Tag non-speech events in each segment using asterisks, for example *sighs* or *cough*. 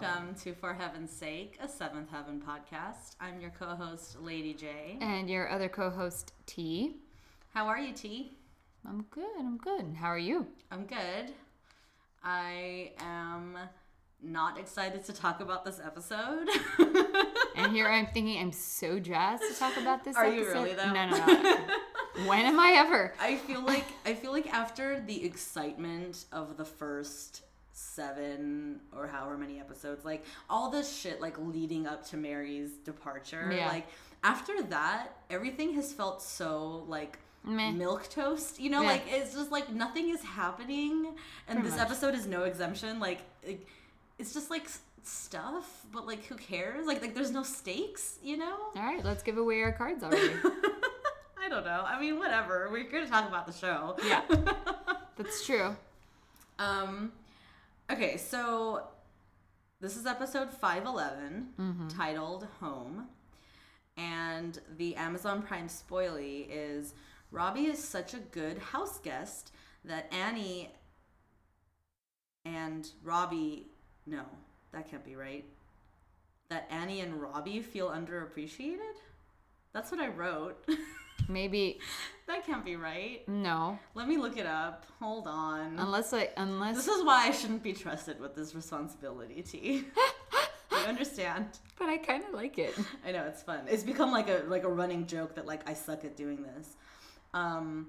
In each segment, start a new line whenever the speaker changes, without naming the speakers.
welcome to For Heaven's Sake, a Seventh Heaven podcast. I'm your co host, Lady J.
And your other co host, T.
How are you, T?
I'm good, I'm good. How are you?
I'm good. I am not excited to talk about this episode. *laughs*
and here I'm thinking I'm so jazzed to talk about this episode.
Are
episode.
you really, though?
No, no, no. *laughs* when am I ever?
I feel like I feel like after the excitement of the first seven or however many episodes, like all this shit like leading up to Mary's departure,
Yeah.
like after that, everything has felt so like
Meh.
milk toast. You know, like it's just like nothing is happening, and
Pretty
this
much.
episode is no exemption. Like it, it's just like stuff, but like who cares? Like like there's no stakes. You know.
All right, let's give away our cards already. *laughs*
I don't know. I mean, whatever. We're to talk about the show.
Yeah. *laughs* That's true.
Um, okay, so this is episode 511 mm-hmm. titled Home. And the Amazon Prime spoilie is Robbie is such a good house guest that Annie and Robbie, no, that can't be right. That Annie and Robbie feel underappreciated? That's what I wrote. *laughs*
Maybe *laughs*
that can't be right.
no,
Let me look it up. Hold on.
unless I unless
This is why I shouldn't be trusted with this responsibility, T. *laughs* you understand?
but I kind of like it. *laughs*
I know it's fun. It's become like a like a running joke that like I suck at doing this. Um,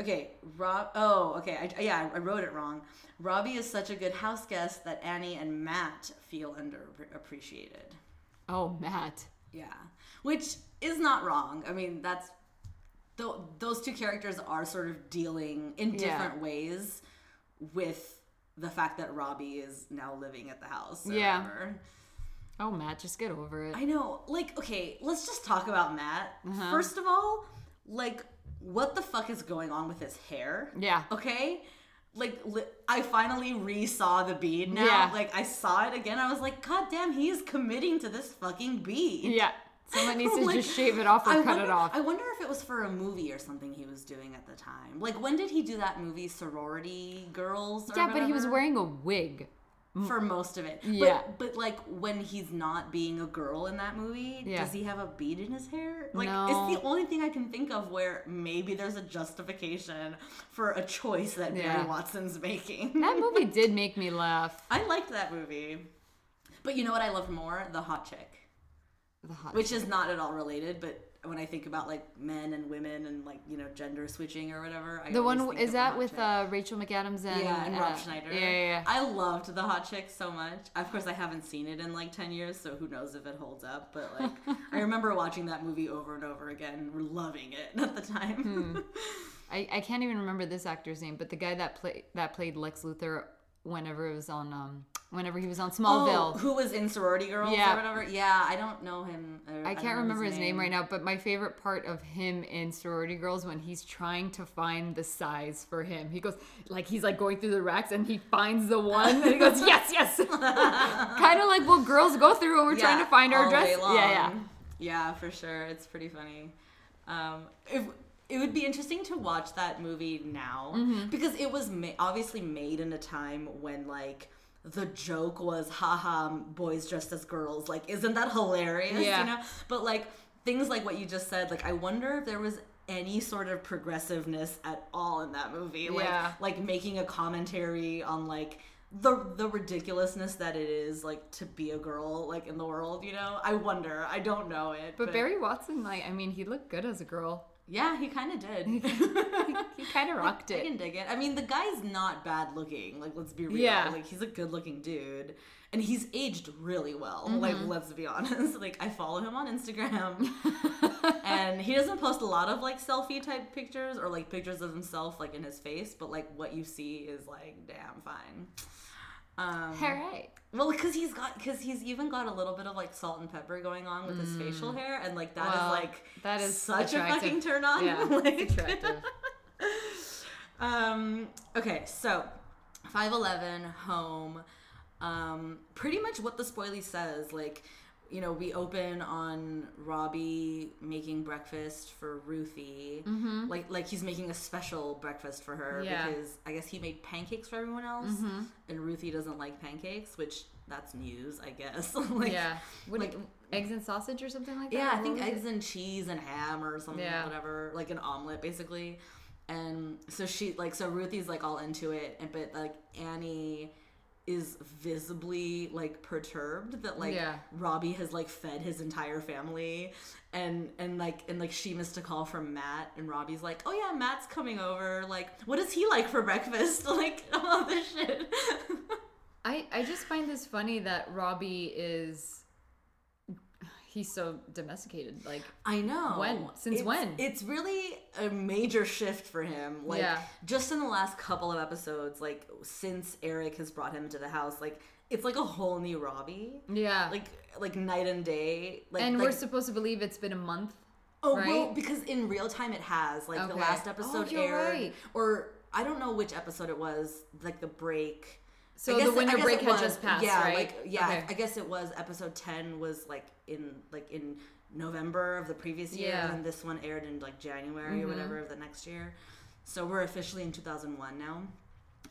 okay, Rob. Oh, okay. I, yeah, I wrote it wrong. Robbie is such a good house guest that Annie and Matt feel underappreciated.
Oh, Matt.
Yeah, which is not wrong. I mean, that's th- those two characters are sort of dealing in
Yeah.
different ways with the fact that Robbie is now living at the house.
Yeah.
whatever.
Oh, Matt, just get over it.
I know. Like, okay, let's just talk about Matt.
Uh-huh.
First of all, like, what the fuck is going on with his hair?
Yeah.
Okay. Like li- I finally re-saw the bead now.
Yeah.
Like I saw it again. I was like, God damn, he is committing to this fucking bead.
Yeah. Someone *laughs* needs to
Like,
just shave it off or
I
cut
wonder,
it off.
I wonder if it was for a movie or something he was doing at the time. Like when did he do that movie Sorority Girls? Or
yeah, but he was wearing a wig.
for most of it.
Yeah.
But, but like when he's not being a girl in that movie,
Yeah.
does he have a bead in his hair? Like
No.
it's the only thing I can think of where maybe there's a justification for a choice that Barry
Yeah.
Watson's making.
That movie *laughs* did make me laugh.
I liked that movie. But you know what I loved more? The hot chick.
The hot
Which is not at all related, but when I think about like men and women and like, you know, gender switching or whatever, I
The one is that with uh, Rachel McAdams and
Yeah, and
uh,
Rob Schneider.
Yeah, yeah, yeah.
I loved the hot chick so much. Of course, I haven't seen it in like 10 years, so who knows if it holds up. But like, *laughs* I remember watching that movie over and over again, loving it at the time.
Hmm. *laughs* I, I can't even remember this actor's name, but the guy that played that played Lex Luthor whenever it was on um whenever he was on
Oh,
Smallville.
who was in Sorority Girls
Yeah.
or whatever? Yeah, I don't know him. or
I
don't
can't remember his name. right now, but my favorite part of him in Sorority Girls when he's trying to find the size for him. He goes like he's like going through the racks and he finds the one and he goes *laughs* yes yes, *laughs* kind of like what girls go through when we're trying to find our dress. Yeah, yeah.
Yeah, for sure. It's pretty funny. Um, if, it would be interesting to watch that movie now
Mm-hmm.
because it was ma- obviously made in a time when like the joke was haha boys dressed as girls like isn't that hilarious
Yeah.
you know but like things like what you just said like i wonder if there was any sort of progressiveness at all in that movie like
Yeah.
like making a commentary on like the the ridiculousness that it is like to be a girl like in the world you know i wonder i don't know it
But Barry Watson, like I mean, he looked good as a girl.
Yeah he kind of did
He *laughs* kind of rocked
I
it.
can dig it. I mean, the guy's not bad looking. Like, let's be real.
Yeah.
Like, he's a good looking dude. And he's aged really well.
Mm-hmm.
Like, let's be honest. *laughs* Like, I follow him on Instagram. *laughs* and he doesn't post a lot of, like, selfie type pictures or, like, pictures of himself, like, in his face. But, like, what you see is, like, damn fine. Um,
All right.
well, because he's got, because he's even got a little bit of like salt and pepper going on with his facial hair, and like that is
Mm. Well,
like
that is
such a fucking turn on.
Yeah, *laughs*
like,
attractive. *laughs*
um, okay, so 5'11, home. Um, pretty much what the spoilie says. Like, you know, we open on Robbie making breakfast for Ruthie. Mm-hmm. Like, like he's making a special breakfast for her
Yeah.
because I guess he made pancakes for everyone else, and Ruthie doesn't like pancakes, which that's news, I guess. *laughs* like,
yeah. What
like-
eggs and sausage or something like that?
yeah, I think
was it?
eggs and cheese and ham or something,
Yeah.
whatever, like an omelet basically. And so she like so Ruthie's like all into it, and but like Annie is visibly like perturbed that like
Yeah.
Robbie has like fed his entire family, and and like and like she missed a call from Matt, and Robbie's like, oh yeah, Matt's coming over. Like, what does he like for breakfast? *laughs* Like *laughs* all this shit.
I, I just find this funny that Robbie is he's so domesticated. Like
I know.
When? Since
It's-
when?
It's really a major shift for him. Like
Yeah.
just in the last couple of episodes, like since Eric has brought him to the house, like it's like a whole new Robbie.
yeah.
Like like night and day. Like
and
like,
we're supposed to believe it's been a month.
Oh well, because in real time it has. Like the
Okay.
last
Oh,
episode
you're
aired
right.
or I don't know which episode it was, like the break.
So the
it-
winter
I guess
break
it
had
was-
just passed,
yeah,
right?
Like yeah,
Okay.
I guess it was episode ten was like in like in November of the previous year,
Yeah. Mm-hmm.
and this one aired in like January or whatever of the next year. So we're officially in two thousand one now.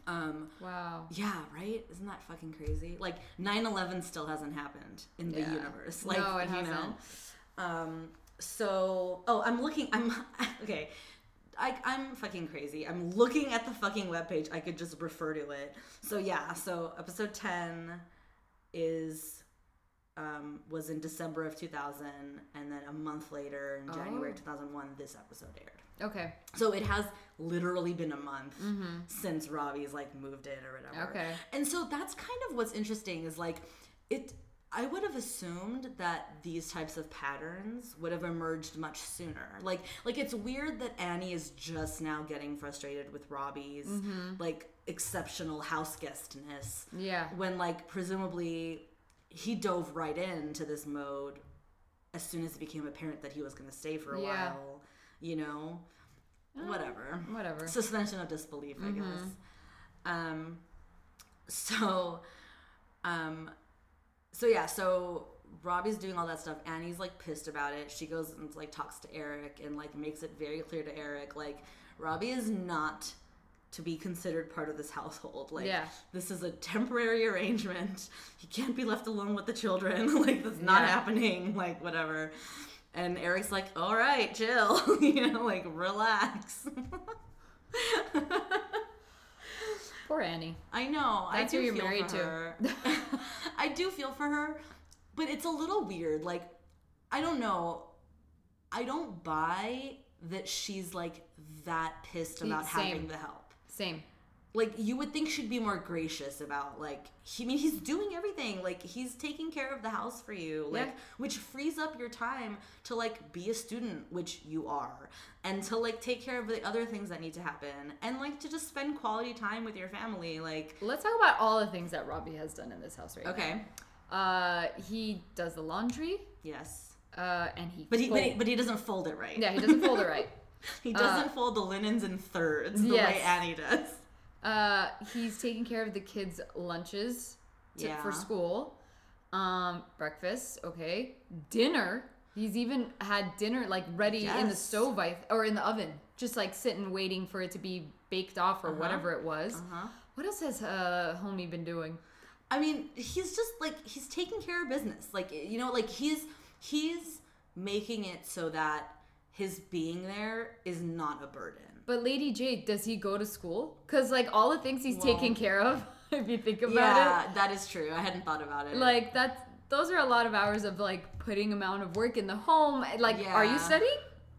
Um,
Wow.
yeah, right? Isn't that fucking crazy? Like 9/11 still hasn't happened in the
Yeah.
universe. Like
No, it
you
hasn't.
know. Um so oh, I'm looking I'm *laughs* okay. I, I'm fucking crazy. I'm looking at the fucking webpage. I could just refer to it. So yeah, so episode 10 is um, was in December of 2000 and then a month later in January
Oh.
2001 this episode aired.
Okay.
So it has literally been a month since Robbie's like moved in or whatever.
Okay.
And so that's kind of what's interesting is like it I would have assumed that these types of patterns would have emerged much sooner. Like like it's weird that Annie is just now getting frustrated with Robbie's like exceptional house guestness
Yeah.
when like presumably he dove right into this mode as soon as it became apparent that he was going to stay for a
Yeah.
while, you know. Whatever
Whatever.
suspension of disbelief, I guess. Um, so, um, so yeah, so Robbie's doing all that stuff. Annie's like pissed about it. She goes and like talks to Eric and like makes it very clear to Eric like Robbie is not to be considered part of this household. Like
Yeah.
this is a temporary arrangement. He can't be left alone with the children. *laughs* like that's not
Yeah.
happening. Like whatever. And Eric's like, all right, chill. *laughs* you know, like relax. *laughs*
Poor Annie.
I know. I
That's
do
who you're
feel
married
for
to.
her. *laughs* *laughs* I do feel for her, but it's a little weird. Like, I don't know. I don't buy that she's like that pissed about
Same.
having the help.
Same.
Like, you would think she'd be more gracious about like. He, I mean, he's doing everything. Like, he's taking care of the house for you. Like,
Yeah.
which frees up your time to like be a student, which you are, and to like take care of the other things that need to happen, and like to just spend quality time with your family. Like,
Let's talk about all the things that Robbie has done in this house right now.
okay.
Uh, he does the laundry.
Yes.
Uh, and he.
But he, but he but he doesn't fold it right.
yeah, he doesn't fold it right. *laughs*
He doesn't fold the linens in thirds the way Annie does.
Uh, he's taking care of the kids' lunches to,
Yeah.
for school. Um, breakfast, okay. Dinner. He's even had dinner like ready in the stove I, or in the oven, just like sitting waiting for it to be baked off or whatever it was.
Uh-huh.
What else has uh, homie been doing?
I mean, he's just like he's taking care of business. Like you know, like he's he's making it so that his being there is not a burden.
But Lady J, does he go to school? Cause like all the things he's
Well-
taking care of, *laughs* if you think about it.
yeah, that is true. I hadn't thought about it.
like that's those are a lot of hours of like putting amount of work in the home. Like, are you
Yeah.
studying?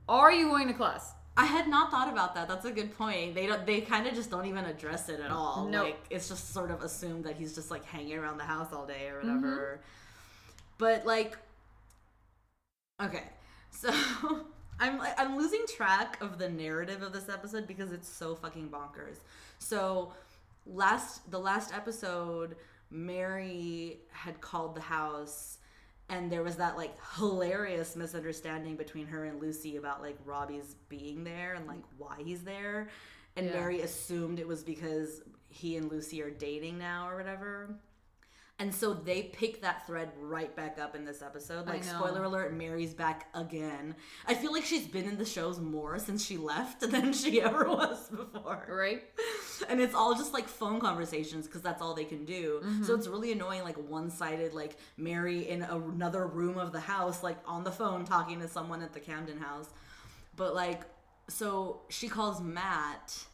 Are you going to class?
I had not thought about that. That's a good point. They don't. They kind of just don't even address it at all.
Nope.
Like it's just sort of assumed that he's just like hanging around the house all day or whatever. Mm-hmm. But like, okay, *laughs* so I'm I'm losing track of the narrative of this episode because it's so fucking bonkers. So last the last episode, Mary had called the house. And there was that like hilarious misunderstanding between her and Lucy about like Robbie's being there and like why he's there. And
Yeah.
Mary assumed it was because he and Lucy are dating now or whatever. And so they pick that thread right back up in this episode. Like, spoiler alert, Mary's back again. I feel like she's been in the shows more since she left *laughs* than she ever was before.
Right? *laughs*
And it's all just like phone conversations because that's all they can do.
Mm-hmm.
So it's really annoying, like one sided, like Mary in another room of the house, like on the phone talking to someone at the Camden house. But like, so she calls Matt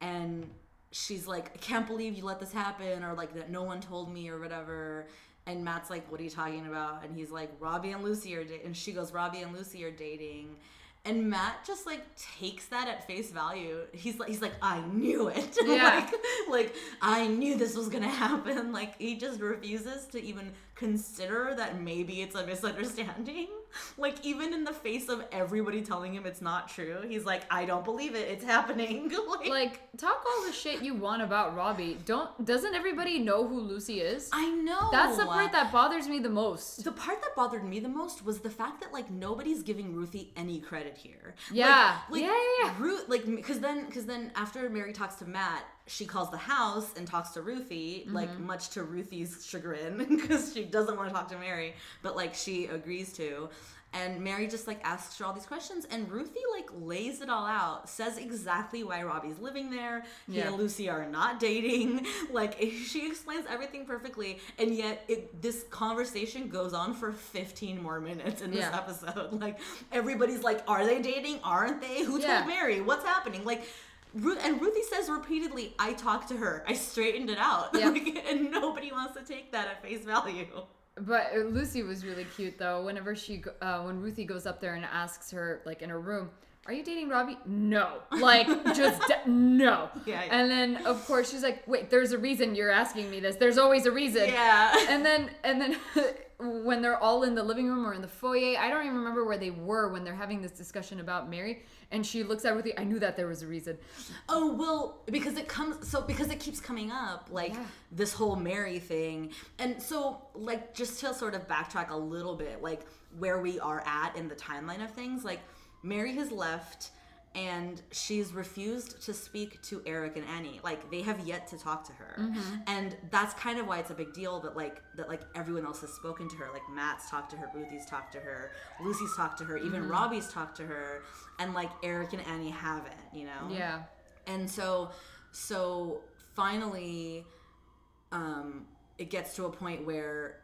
and she's like, I can't believe you let this happen, or like that no one told me, or whatever. And Matt's like, What are you talking about? And he's like, Robbie and Lucy are dating. And she goes, Robbie and Lucy are dating. And Matt just like takes that at face value. He's like, he's like, I knew it. *laughs*
Yeah.
like, like I knew this was gonna happen. *laughs* Like he just refuses to even consider that maybe it's a misunderstanding. *laughs* Like even in the face of everybody telling him it's not true, he's like, I don't believe it. It's happening. *laughs* like,
Like, talk all the shit you want about Robbie. Don't doesn't everybody know who Lucy is?
I know.
That's the part that bothers me the most.
The part that bothered me the most was the fact that like nobody's giving Ruthie any credit here.
Yeah.
like,
Yeah, yeah, yeah.
Ruth, like, because then, because then after Mary talks to Matt, she calls the house and talks to Ruthie,
Mm-hmm.
like much to Ruthie's chagrin, *laughs* because she doesn't want to talk to Mary, but like she agrees to. And Mary just like asks her all these questions, and Ruthie like lays it all out, says exactly why Robbie's living there. He
Yeah.
and Lucy are not dating. *laughs* Like *laughs* she explains everything perfectly, and yet it this conversation goes on for 15 more minutes in this
Yeah.
episode. Like everybody's like, "Are they dating? Aren't they? Who
Yeah.
told Mary? What's happening?" Like. Ru- and Ruthie says repeatedly, "I talked to her. I straightened it out."
Yep. *laughs*
Like, and nobody wants to take that at face value.
But uh, Lucy was really cute though. Whenever she, uh, when Ruthie goes up there and asks her, like in her room, "Are you dating Robbie?" No, like just de- *laughs* no.
Yeah, yeah.
And then of course she's like, "Wait, there's a reason you're asking me this. There's always a reason."
Yeah.
And then and then *laughs* when they're all in the living room or in the foyer, I don't even remember where they were when they're having this discussion about Mary. And she looks at Ruthie. I knew that there was a reason.
Oh well, because it comes so because it keeps coming up like
Yeah.
this whole Mary thing, and so like just to sort of backtrack a little bit, like where we are at in the timeline of things, like Mary has left. And she's refused to speak to Eric and Annie. Like they have yet to talk to her, and that's kind of why it's a big deal that like that like everyone else has spoken to her. Like Matt's talked to her, Ruthie's talked to her, Lucy's talked to her, even Robbie's talked to her, and like Eric and Annie haven't. You know?
Yeah.
and so so finally um it gets to a point where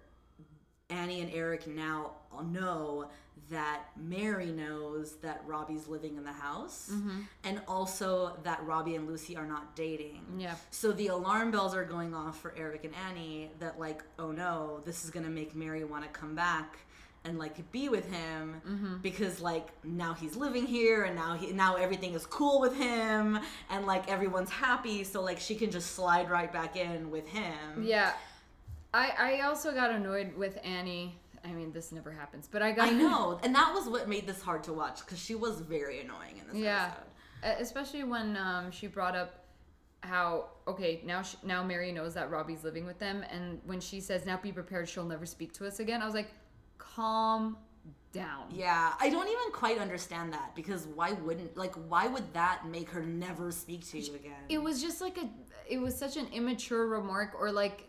annie and eric now know that mary knows that robbie's living in the house mm-hmm. and also that robbie and lucy are not dating.
Yeah.
so the alarm bells are going off for eric and annie that like oh no this is gonna make mary want to come back and like be with him mm-hmm. because like now he's living here and now he now everything is cool with him and like everyone's happy. So like she can just slide right back in with him.
Yeah. I, I also got annoyed with Annie. I mean, this never happens, but I got
i know and that was what made this hard to watch because she was very annoying in this
Yeah.
episode
especially when um, she brought up how okay now she, now Mary knows that Robbie's living with them, and when she says now be prepared, she'll never speak to us again. I was like, calm down.
yeah i don't even quite understand that because why wouldn't like why would that make her never speak to you again
It was just like a, it was such an immature remark, or like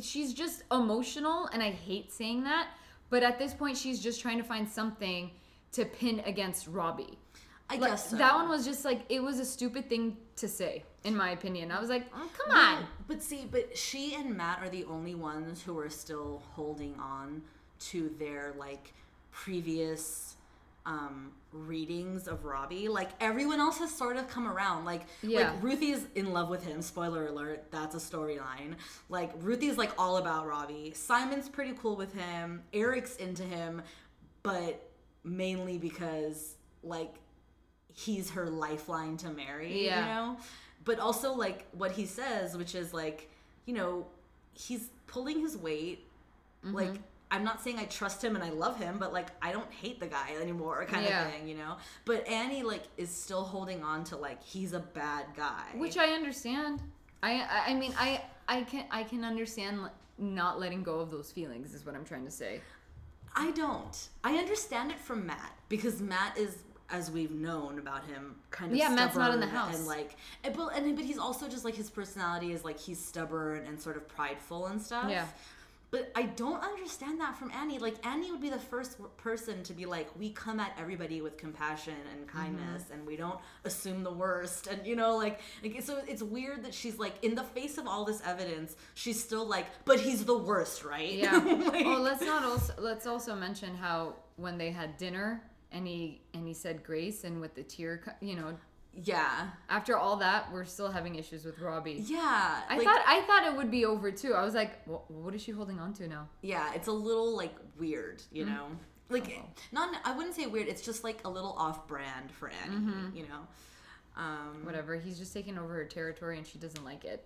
she's just emotional, and I hate saying that, but at this point, she's just trying to find something to pin against Robbie.
i
Like,
guess so.
that one was just like it was a stupid thing to say, in my opinion. I was like, oh, come on.
But see, but she and Matt are the only ones who are still holding on to their like previous um readings of Robbie. Like everyone else has sort of come around. Like
Yeah.
like Ruthie's in love with him. Spoiler alert, that's a storyline. Like Ruthie's like all about Robbie. Simon's pretty cool with him. Eric's into him, but mainly because like he's her lifeline to Mary,
Yeah.
you know? But also like what he says, which is like, you know, he's pulling his weight.
Mm-hmm.
Like I'm not saying I trust him and I love him, but like I don't hate the guy anymore *laughs* kind
Yeah.
of thing, you know? But Annie like is still holding on to like he's a bad guy.
Which I understand. I I- mean I I can I can understand not letting go of those feelings is what I'm trying to say.
I don't. I understand it from Matt because Matt is as we've known about him, kind of
Yeah, Matt's not in the house.
and like, but and but he's also just like his personality is like he's stubborn and sort of prideful and stuff.
Yeah.
But I don't understand that from Annie. Like Annie would be the first person to be like, we come at everybody with compassion and kindness,
Mm-hmm.
and we don't assume the worst. And you know, like, like, so it's weird that she's like, in the face of all this evidence, she's still like, but he's the worst, right?
Yeah. *laughs*
Like-
oh, let's not also let's also mention how when they had dinner and he and he said grace and with the tear, you know,
yeah,
after all that, we're still having issues with Robbie.
yeah.
I
like-
thought I thought it would be over too. I was like, what, what is she holding on to now?
yeah it's a little like weird you know like
Oh.
not i wouldn't say weird it's just like a little off brand for annie
Mm-hmm.
you know um
Whatever. He's just taking over her territory and she doesn't like it.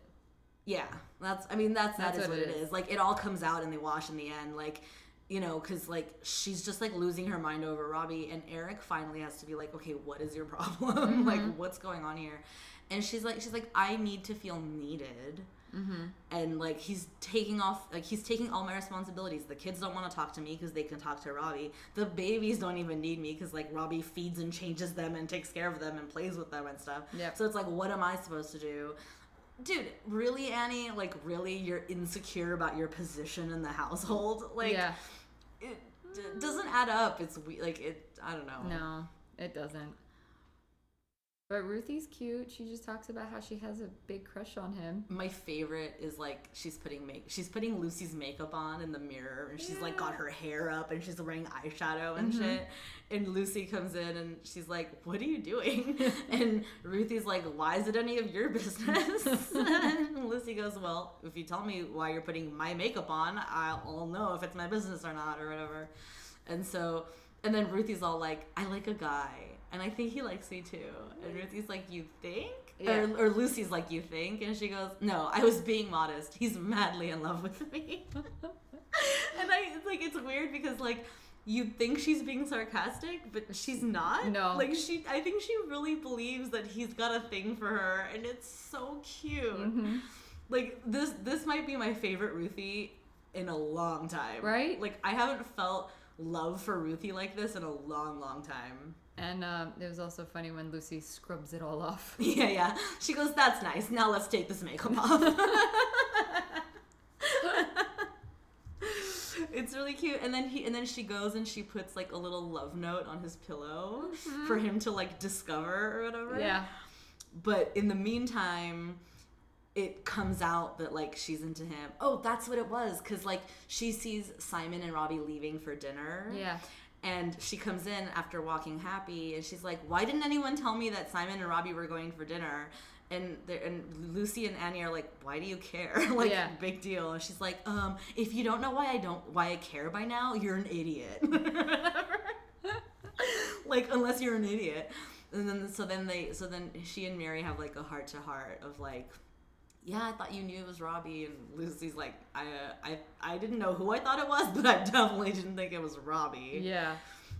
yeah that's i mean that's
That's
that is
what
what
it
it
is.
is like it all comes out in the wash in the end like you know because like she's just like losing her mind over robbie and eric finally has to be like okay what is your *laughs* problem?
Mm-hmm.
like what's going on here? And she's like she's like i need to feel needed.
Mm-hmm.
and like he's taking off like he's taking all my responsibilities. The kids don't want to talk to me because they can talk to robbie. The babies don't even need me because like robbie feeds and changes them and takes care of them and plays with them and stuff.
Yep.
so it's like what am i supposed to do dude really annie like really you're insecure about your position in the household *laughs* like
yeah.
it d- doesn't add up it's we- like it i don't know
No, it doesn't. But Ruthie's cute. She just talks about how she has a big crush on him.
my favorite is like she's putting make she's putting Lucy's makeup on in the mirror and she's like got her hair up and she's wearing eyeshadow and mm-hmm. shit. And Lucy comes in and she's like, "What are you doing?" *laughs* and Ruthie's like, "Why is it any of your business?" *laughs* and Lucy goes, "Well, if you tell me why you're putting my makeup on, I'll I'll know if it's my business or not or whatever." And so, and then Ruthie's all like, "I like a guy." And I think he likes me too. And Ruthie's like, You think?
Yeah.
Or, or Lucy's like, You think? And she goes, No, I was being modest. He's madly in love with me. *laughs* and I it's like it's weird because like you think she's being sarcastic, but she's not.
No.
Like she I think she really believes that he's got a thing for her and it's so cute.
Mm-hmm.
Like this this might be my favorite Ruthie in a long time.
Right?
Like I haven't felt love for Ruthie like this in a long, long time.
And um, it was also funny when Lucy scrubs it all off. *laughs*
Yeah, yeah. She goes, "That's nice. Now let's take this makeup off." *laughs* it's really cute. And then he and then she goes and she puts like a little love note on his pillow for him to like discover or whatever.
Yeah.
But in the meantime, it comes out that like she's into him. Oh, that's what it was cuz like she sees Simon and Robbie leaving for dinner.
Yeah.
And she comes in after walking happy, and she's like, "Why didn't anyone tell me that Simon and Robbie were going for dinner?" And and Lucy and Annie are like, "Why do you care? *laughs* like,
Yeah.
big deal." And she's like, "Um, if you don't know why I don't why I care by now, you're an idiot." *laughs* like, unless you're an idiot. And then so then they so then she and Mary have like a heart to heart of like. Yeah, I thought you knew it was Robbie, and Lucy's like, I, I, I didn't know who I thought it was, *laughs* but I definitely didn't think it was Robbie.
Yeah.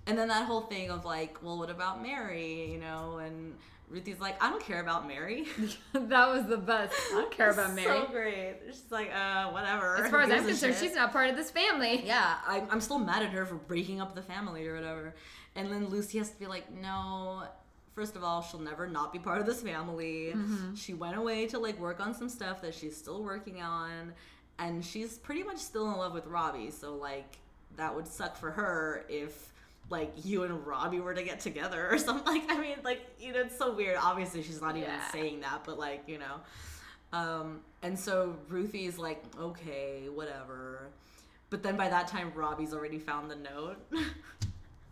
And then that whole thing of like, well, what about Mary? You know, and Ruthie's like, I don't care about Mary. *laughs*
that was the best. I don't care about Mary.
So great. She's like, uh, whatever.
as far as I'm concerned,
shit?
she's not part of this family. *laughs*
Yeah, I, I'm still mad at her for breaking up the family or whatever. And then Lucy has to be like, no. First of all, she'll never not be part of this family.
Mm-hmm.
She went away to like work on some stuff that she's still working on, and she's pretty much still in love with Robbie. So like, that would suck for her if like you and Robbie were to get together or *laughs* something. Like, I mean, like you know, it's so weird. Obviously, she's not even
Yeah.
saying that, but like you know. Um, and so Ruthie's like, okay, whatever. But then by that time, Robbie's already found the note. *laughs*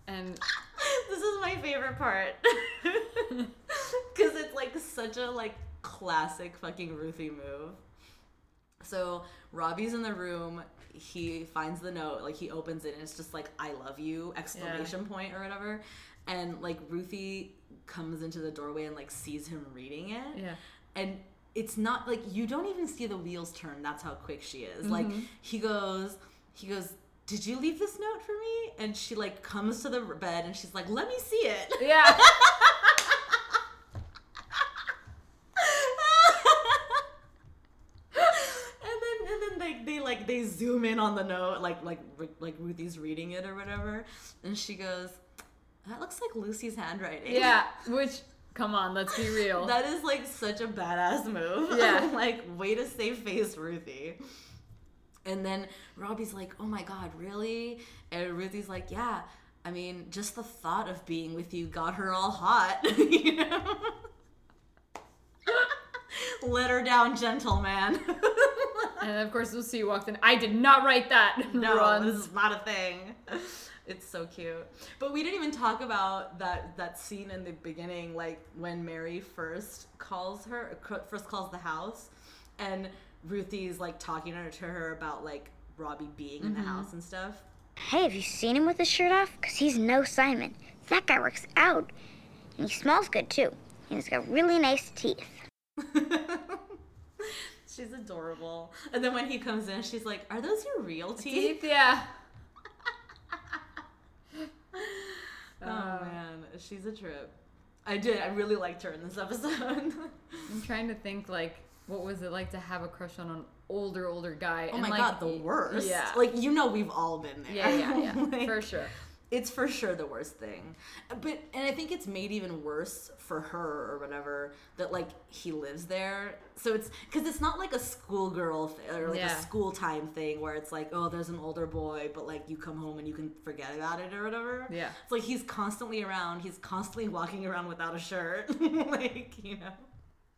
And *laughs*
this is my favorite part. *laughs* Because it's like such a like classic fucking Ruthie move. So Robbie's in the room. He finds the note, like he opens it, and it's just like "I love you!" exclamation point or whatever. And like Ruthie comes into the doorway and like sees him reading it
yeah.
and it's not like you don't even see the wheels turn that's how quick she is like mm-hmm. he goes he goes did you leave this note for me and she like comes to the bed and she's like let me see it *laughs*
Yeah.
and then and then like they like they zoom in on the note like like like Ruthie's reading it or whatever and she goes that looks like Lucy's handwriting.
Yeah, *laughs* which come on, let's be real.
That is like such a badass move. *laughs*
Yeah.
like, way to save face, Ruthie. And then Robbie's like, oh my God, really? And Ruthie's like, yeah. I mean, just the thought of being with you got her all hot. *laughs* you know? *laughs* Let her down, gentleman. *laughs*
and of course, Lucy walked in. I did not write that.
no,
Runs.
this is not a thing. It's so cute. But we didn't even talk about that that scene in the beginning, like when Mary first calls her, uh, first calls the house, and Ruthie's like talking to her, about like Robbie being in the mm-hmm. house and stuff.
Hey, have you seen him with his shirt off? Because he's no Simon. That guy works out. And he smells good, too. And he's got really nice teeth. *laughs*
She's adorable. And then when he comes in, she's like, "Are those your real teeth?"
Teeth, yeah. *laughs*
Oh uh. man, she's a trip. I did. I really liked her in this episode. *laughs*
I'm trying to think like what was it like to have a crush on an older, older guy?
oh
and,
my
like,
god, the worst.
Yeah.
Like you know, we've all been there.
yeah, yeah, yeah, *laughs*
Like,
for sure.
it's for sure the worst thing but and i think it's made even worse for her or whatever that like he lives there so it's because it's not like a schoolgirl th- or like
Yeah.
a school time thing where it's like oh there's an older boy but like you come home and you can forget about it or whatever
Yeah.
it's like he's constantly around he's constantly walking around without a shirt *laughs* like you know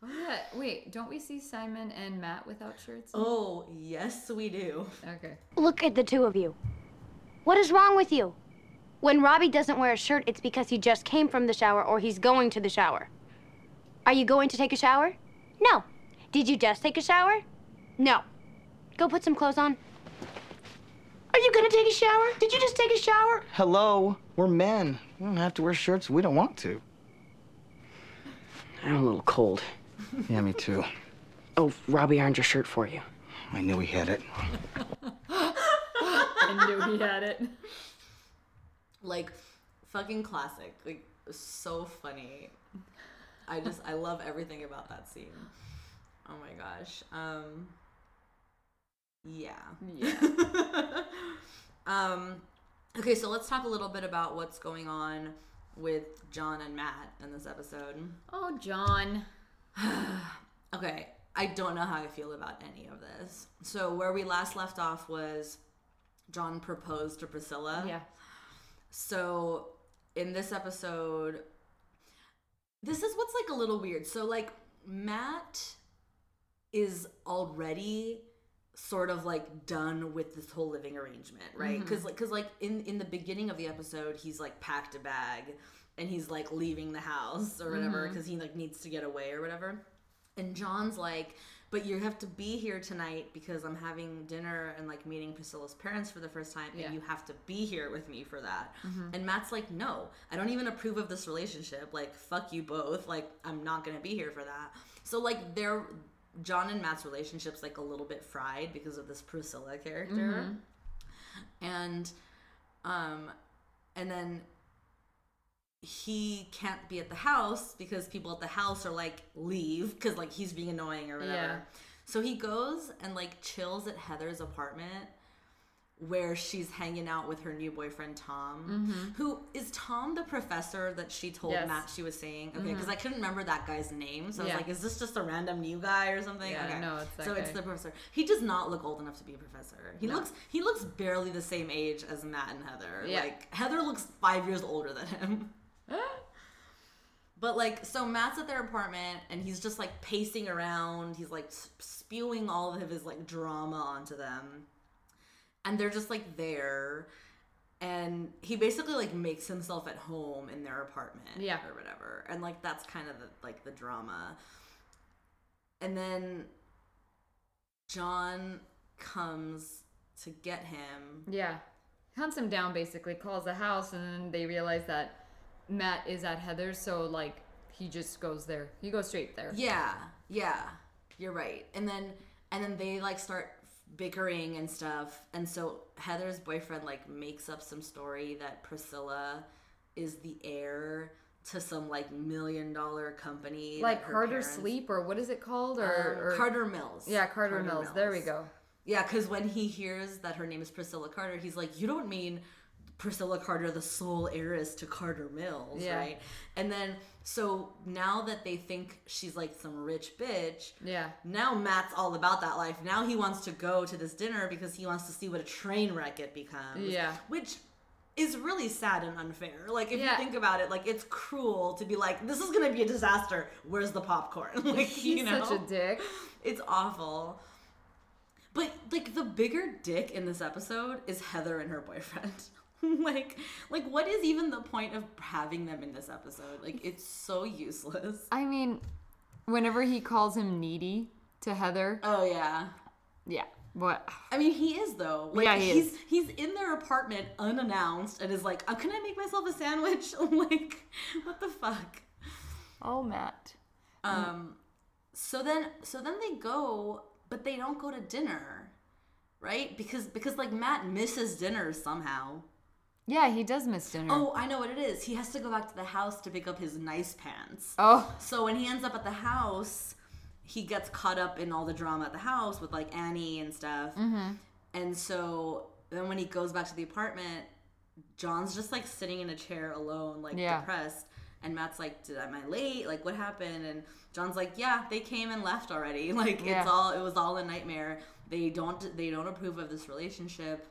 yeah. Wait, don't we see Simon and Matt without shirts?
oh yes we do
Okay.
Look at the two of you. What is wrong with you? When Robbie doesn't wear a shirt, it's because he just came from the shower or he's going to the shower. Are you going to take a shower? No. Did you just take a shower? No. Go put some clothes on. Are you gonna take a shower? Did you just take a shower?
Hello, we're men. We don't have to wear shirts. We don't want to.
I'm a little cold.
Yeah, me too.
Oh, Robbie ironed your shirt for you.
I knew he had it.
I knew he had it.
like fucking classic like so funny i just i love everything about that scene oh my gosh um yeah
Yeah. *laughs*
um okay so let's talk a little bit about what's going on with john and matt in this episode
Oh, John. *sighs*
Okay, I don't know how I feel about any of this. So where we last left off was John proposed to Priscilla.
Yeah.
So in this episode, this is what's like a little weird. So like Matt is already sort of like done with this whole living arrangement, right? Mm-hmm. Because like because like in in the beginning of the episode, he's like packed a bag and he's like leaving the house or whatever mm-hmm. because he like needs to get away or whatever. And John's like, but you have to be here tonight because I'm having dinner and like meeting Priscilla's parents for the first time,
Yeah.
and you have to be here with me for that. Mm-hmm. And Matt's like, no, I don't even approve of this relationship. Like, fuck you both. Like, I'm not gonna be here for that. So like, they're John and Matt's relationship's like a little bit fried because of this Priscilla character, mm-hmm. and um, and then he can't be at the house because people at the house are like leave because like he's being annoying or whatever.
Yeah.
So he goes and like chills at Heather's apartment where she's hanging out with her new boyfriend Tom. Mm-hmm. Who is Tom the professor that she told
Yes.
Matt she was seeing? Okay, mm-hmm. because I couldn't remember that guy's name. So I was like, is this just a random new guy or something?
Yeah,
okay.
no, it's
so it's the professor. He does not look old enough to be a professor. He
No.
looks he looks barely the same age as Matt and Heather.
Yeah.
Like Heather looks five years older than him. *gasps* But like, so Matt's at their apartment and he's just like pacing around. He's like spewing all of his like drama onto them. And they're just like there. And he basically like makes himself at home in their apartment
Yeah.
or whatever. And like, that's kind of the, like the drama. And then John comes to get him.
Yeah. Hunts him down basically, calls the house, and then they realize that Matt is at Heather's, so like he just goes there. He goes straight there.
Yeah, yeah, you're right. And then and then they like start bickering and stuff. And so Heather's boyfriend like makes up some story that Priscilla is the heir to some like million dollar company.
Like
her
Carter
parents-
Sleep, or what is it called? Or,
Um,
or
Carter Mills.
Yeah, Carter, Mills. There we go.
Yeah, because when he hears that her name is Priscilla Carter, he's like, "You don't mean Priscilla Carter the sole heiress to Carter Mills,
Yeah.
right? And then so now that they think she's like some rich bitch,
Yeah.
now Matt's all about that life. Now he wants to go to this dinner because he wants to see what a train wreck it becomes.
Yeah.
Which is really sad and unfair. Like if
Yeah.
you think about it, like it's cruel to be like, this is gonna be a disaster. Where's the popcorn? *laughs* like
He's
you know,
such a dick.
it's awful. But like the bigger dick in this episode is Heather and her boyfriend. *laughs* like like what is even the point of having them in this episode? Like it's so useless.
I mean, whenever he calls him needy to Heather,
Oh yeah.
yeah. What?
I mean, he is though. Like,
Yeah, he
he's
is.
he's in their apartment unannounced and is like, oh, "Can I make myself a sandwich?" *laughs* like, what the fuck?
Oh, Matt.
Um, so then so then they go, but they don't go to dinner, right? Because because like Matt misses dinner somehow.
Yeah, he does miss dinner.
Oh, I know what it is. He has to go back to the house to pick up his nice pants.
Oh.
So when he ends up at the house, he gets caught up in all the drama at the house with like Annie and stuff.
Mm-hmm.
And so then when he goes back to the apartment, John's just like sitting in a chair alone, like
Yeah.
depressed. And Matt's like, "Did am I late? Like, what happened?" And John's like, "Yeah, they came and left already. *laughs* Like,
Yeah.
it's all it was all a nightmare. They don't they don't approve of this relationship.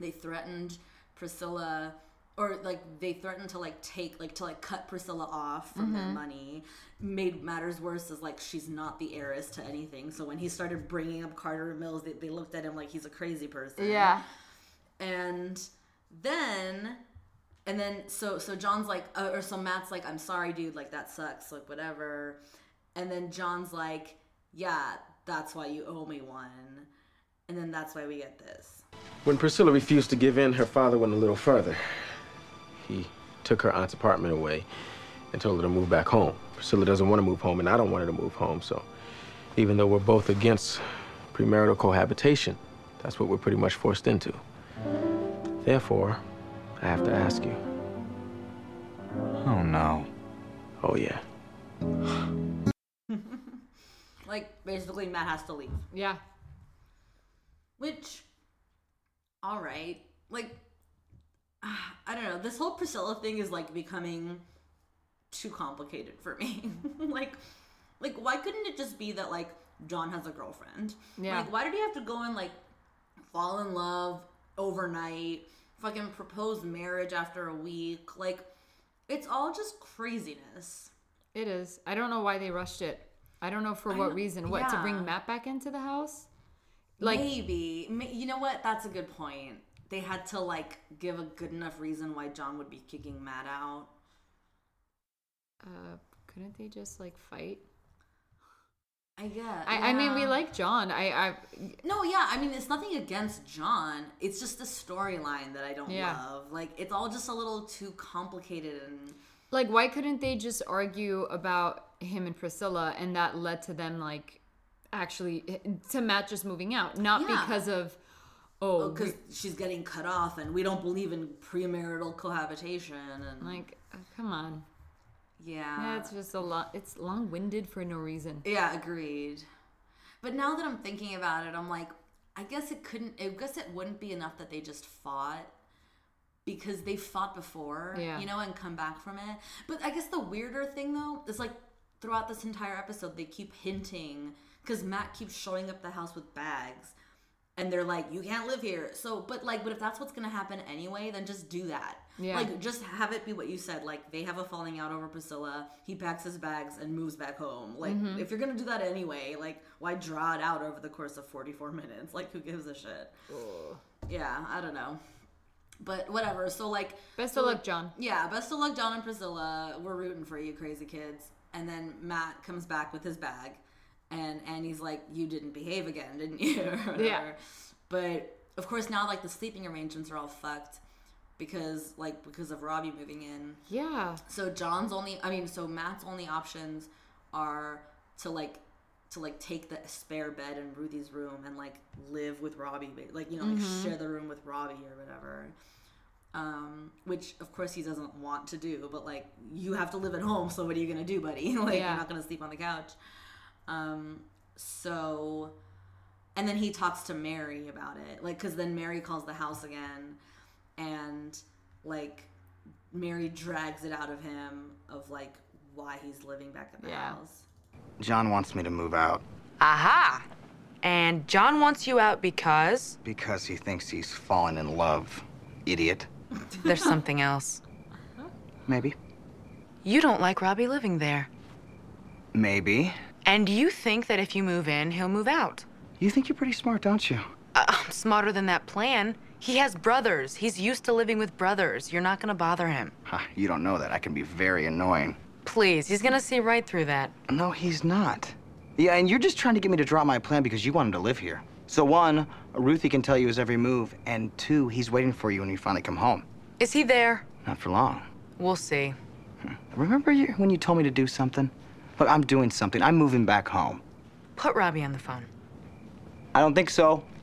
They threatened Priscilla." Or like they threatened to like take like to like cut Priscilla off from
Mm-hmm.
their money. Made matters worse is like she's not the heiress to anything. So when he started bringing up Carter Mills, they, they looked at him like he's a crazy person
Yeah.
and then and then so so john's like uh, or so matt's like i'm sorry dude like that sucks like whatever and then john's like yeah that's why you owe me one and then that's why we get this
When Priscilla refused to give in, her father went a little further. He took her aunt's apartment away and told her to move back home. Priscilla doesn't want to move home, and I don't want her to move home, so even though we're both against premarital cohabitation, that's what we're pretty much forced into. Therefore, I have to ask you.
Oh no.
Oh, yeah. *laughs*
like basically matt has to leave
Yeah.
which all right like *sighs* i don't know this whole priscilla thing is like becoming too complicated for me *laughs* like like why couldn't it just be that like john has a girlfriend
Yeah.
like why did he have to go and like fall in love overnight fucking propose marriage after a week like it's all just craziness
It is. I don't know why they rushed it. I don't know for
I
what
know-
reason. What to bring Matt back into the house? Like
maybe. You know what? That's a good point. They had to like give a good enough reason why john would be kicking matt out.
Uh couldn't they just like fight?
i guess
I, I mean we like John. I I
no yeah i mean it's nothing against john. It's just the storyline that i don't
Yeah.
love. Like it's all just a little too complicated and
like why couldn't they just argue about him and Priscilla and that led to them like actually to Matt just moving out, not
Yeah.
because of oh,
because she's getting cut off and we don't believe in premarital cohabitation and
like uh, come on.
yeah
Yeah, it's just a lot. It's long-winded for no reason.
Yeah, agreed. But now that I'm thinking about it, I'm like, I guess it couldn't. I guess it wouldn't be enough that they just fought because they fought before,
Yeah.
you know, and come back from it. But I guess the weirder thing though is like throughout this entire episode, they keep hinting because Matt keeps showing up the house with bags. And they're like, you can't live here. So, but like, but if that's what's gonna happen anyway, then just do that.
Yeah.
Like, just have it be what you said. Like, they have a falling out over Priscilla. He packs his bags and moves back home. Like,
Mm-hmm.
if you're gonna do that anyway, like, why draw it out over the course of 44 *laughs* minutes? Like, who gives a shit? Yeah, I don't know. But whatever. So like,
Best
so,
of luck, John.
Yeah, best of luck, John and Priscilla. We're rooting for you, crazy kids. And then Matt comes back with his bag, and Annie's like, "You didn't behave again, didn't you?" *laughs*
Yeah.
But of course, now like the sleeping arrangements are all fucked because like because of Robbie moving in.
Yeah.
So John's only, I mean, so Matt's only options are to like to like take the spare bed in Ruthie's room and like live with Robbie, like you know, like share the room with Robbie or whatever. Um, which of course he doesn't want to do, but like you have to live at home, so what are you gonna do, buddy? *laughs* like
Yeah.
you're not gonna sleep on the couch. Um, so, and then he talks to Mary about it, like because then Mary calls the house again, and like Mary drags it out of him of like why he's living back at the
Yeah.
house.
John wants me to move out
Aha! And John wants you out because
because he thinks he's fallen in love. Idiot. *laughs*
there's something else.
Maybe.
You don't like Robbie living there.
Maybe.
And you think that if you move in, he'll move out.
You think you're pretty smart, don't you?
Uh, I'm smarter than that plan. He has brothers. He's used to living with brothers. You're not gonna bother him.
Ha, you don't know that. I can be very annoying.
Please, he's gonna see right through that.
No, he's not. Yeah, and you're just trying to get me to drop my plan because you want him to live here. So one, Ruthie can tell you his every move, and two, he's waiting for you when you finally come home.
Is he there?
Not for long.
We'll see.
Remember you, when you told me to do something? Look, I'm doing something. I'm moving back home.
Put Robbie on the phone.
I don't think so. *laughs*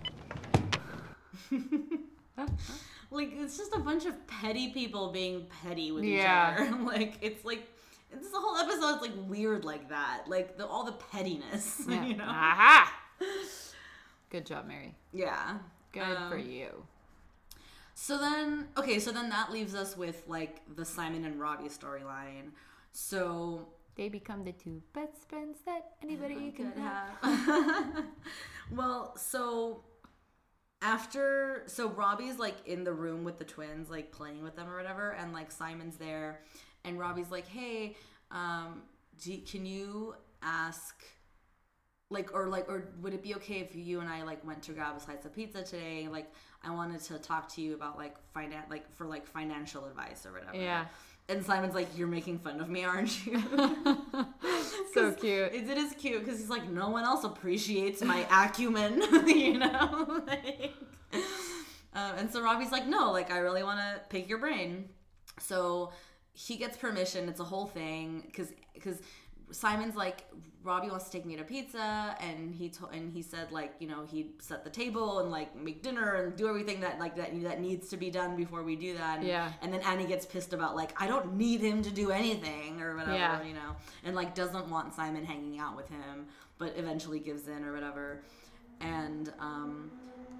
Like it's just a bunch of petty people being petty with
Yeah.
each other. *laughs* like it's like it's the whole episode is like weird like that. Like the all the pettiness. *laughs*
Yeah.
You know?
Aha! Good job, Mary.
Yeah.
Good for
Um,
you.
So then, okay, so then that leaves us with like the Simon and Robbie storyline. So
They become the two best friends that anybody *laughs* can
could
have.
have. *laughs* well, so after, so Robbie's like in the room with the twins, like playing with them or whatever, and like Simon's there, and Robbie's like, "Hey, um, do, can you ask?" like or like or would it be okay if you and I like went to grab a slice of pizza today? Like I wanted to talk to you about like finan like for like financial advice or whatever.
Yeah.
And Simon's like, "You're making fun of me, aren't you?" *laughs*
so cute.
It, it is cute because he's like, no one else appreciates my acumen, *laughs* you know. *laughs* like, um, and so Robbie's like, no, like I really want to pick your brain. So he gets permission. It's a whole thing because because Simon's like Robbie wants to take me to pizza, and he told and he said like you know he'd set the table and like make dinner and do everything that like that that needs to be done before we do that. And,
Yeah.
And then Annie gets pissed about like I don't need him to do anything or whatever,
Yeah.
you know, and like doesn't want Simon hanging out with him, but eventually gives in or whatever. And um,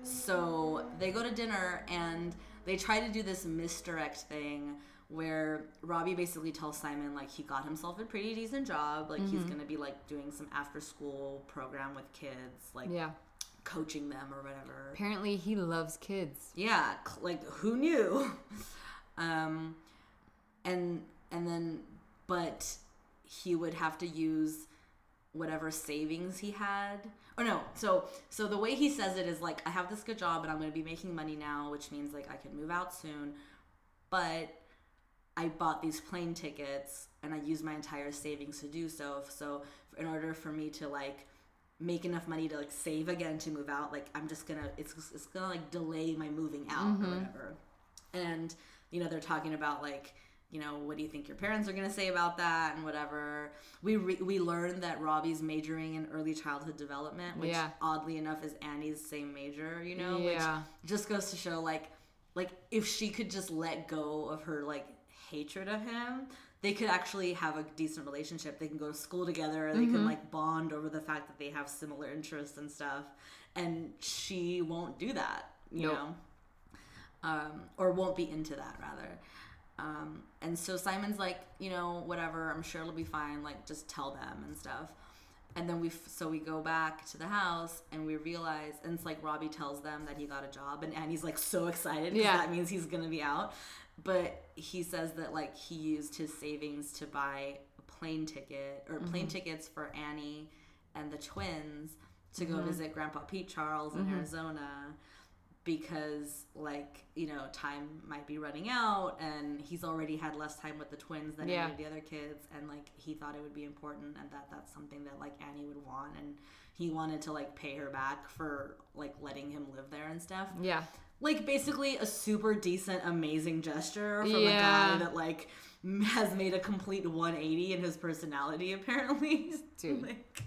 so they go to dinner and they try to do this misdirect thing where Robbie basically tells Simon like he got himself a pretty decent job, like he's gonna be like doing some after school program with kids, like
Yeah.
coaching them or whatever.
Apparently, he loves kids.
Yeah, like who knew? *laughs* um, and and then, but he would have to use whatever savings he had. Or no, so so the way he says it is like I have this good job and I'm going to be making money now, which means like I can move out soon, but I bought these plane tickets and I used my entire savings to do so. So in order for me to like make enough money to like save again to move out, like I'm just gonna it's it's gonna like delay my moving out or mm-hmm. whatever. And you know they're talking about like you know what do you think your parents are gonna say about that and whatever. We re- we learned that Robbie's majoring in early childhood development, which
Yeah.
oddly enough is Annie's same major. You know,
Yeah.
which just goes to show like like if she could just let go of her like hatred of him they could actually have a decent relationship. They can go to school together. They can like bond over the fact that they have similar interests and stuff. And she won't do that you
Nope.
know? Um, or won't be into that rather. Um, and so simon's like you know whatever i'm sure it'll be fine like just tell them and stuff and then we so we go back to the house and we realize and it's like robbie tells them that he got a job and annie's like so excited
Yeah.
that means he's gonna be out. But he says that like he used his savings to buy a plane ticket or mm-hmm. plane tickets for annie and the twins to go mm-hmm. visit grandpa pete charles in mm-hmm. arizona because like you know time might be running out and he's already had less time with the twins than
Yeah.
any of the other kids and like he thought it would be important and that that's something that like annie would want and he wanted to like pay her back for like letting him live there and stuff
Yeah.
like basically a super decent amazing gesture from a guy that like has made a complete 180 in his personality apparently *laughs*
Dude.
like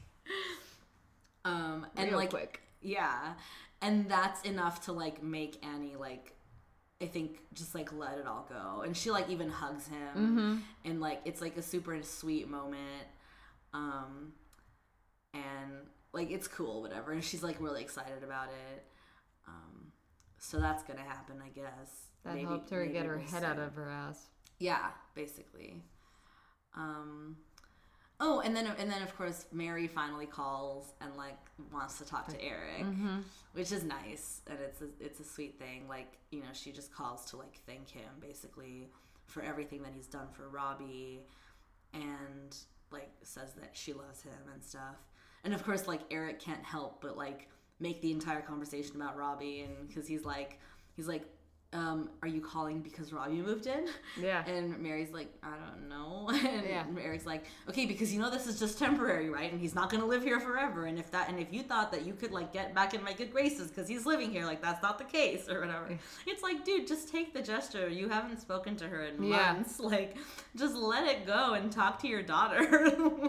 um and
Real
like
quick.
yeah and that's enough to like make annie like i think just like let it all go and she like even hugs him
Mm-hmm.
and like it's like a super sweet moment um and like it's cool whatever and she's like really excited about it um so that's gonna happen, I guess.
That
Maybe-
helped her get her
we'll
head
see.
out of her ass.
Yeah, basically. Um Oh, and then and then of course Mary finally calls and like wants to talk to Eric,
Mm-hmm.
which is nice and it's a, it's a sweet thing. Like you know, she just calls to like thank him basically for everything that he's done for Robbie, and like says that she loves him and stuff. And of course, like Eric can't help but like make the entire conversation about Robbie, and because he's like he's like. Um, are you calling because Robbie moved in?
Yeah. *laughs*
And Mary's like, I don't know. *laughs* And
Yeah.
Eric's like, okay, because you know this is just temporary, right? And he's not gonna live here forever. And if that, and if you thought that you could like get back in my good graces because he's living here, like that's not the case *laughs* or whatever. It's like, dude, just take the gesture. You haven't spoken to her in
Yeah.
months. Like, just let it go and talk to your daughter.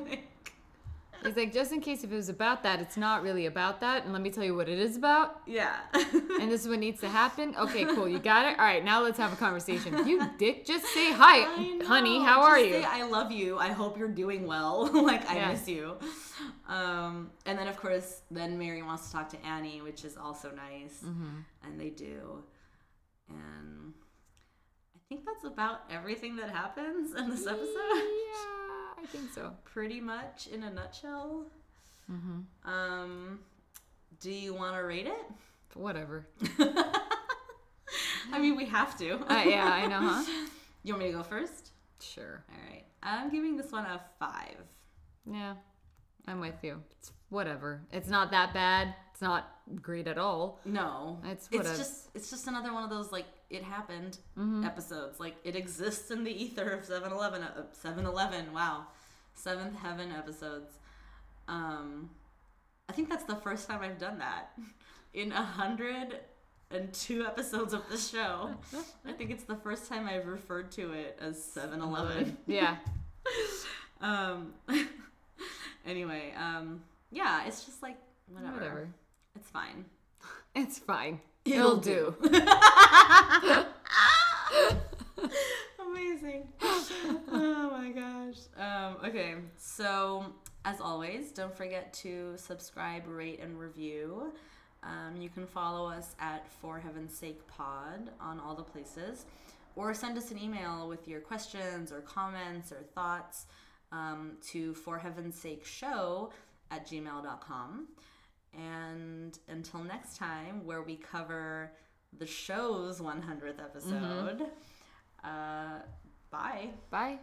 Like,
He's like, just in case if it was about that, it's not really about that. And let me tell you what it is about.
yeah. *laughs*
And this is what needs to happen. Okay, cool. You got it? All right, now let's have a conversation. You *laughs* dick, just say hi. Honey, how
Just
are
say,
you?
I love you. I hope you're doing well. *laughs* like I
Yeah.
miss you. Um, and then of course, then Mary wants to talk to Annie, which is also nice,
Mm-hmm.
and they do. And I think that's about everything that happens in this episode.
Yeah, I think so.
Pretty much in a nutshell.
Mm-hmm.
Um, do you want to rate it?
Whatever. *laughs*
I mean, we have to.
Uh, yeah, I know, huh? *laughs*
You want me to go first?
Sure.
All right. I'm giving this one a five.
Yeah, I'm with you. It's whatever. It's not that bad. It's not great at all.
No,
It's
it's just it's just another one of those like it happened
Mm-hmm.
episodes. Like it exists in the ether of 7-Eleven. Uh, 7-Eleven. Wow, Seventh Heaven episodes. Um, I think that's the first time I've done that *laughs* in a hundred and two episodes of the show. I think it's the first time I've referred to it as 7-Eleven.
Yeah. *laughs*
um. *laughs* anyway, um, yeah, it's just like whatever.
Whatever.
It's fine. *laughs*
It's fine.
It'll
It'll, do. *laughs* *laughs*
Amazing. oh my gosh. Um, okay, so as always, don't forget to subscribe, rate, and review. Um, you can follow us at For Heaven's Sake Pod on all the places, or send us an email with your questions or comments or thoughts um, to For Heaven's Sake Show at gmail.com. And until next time, where we cover the show's 100th episode, uh, bye.
Bye.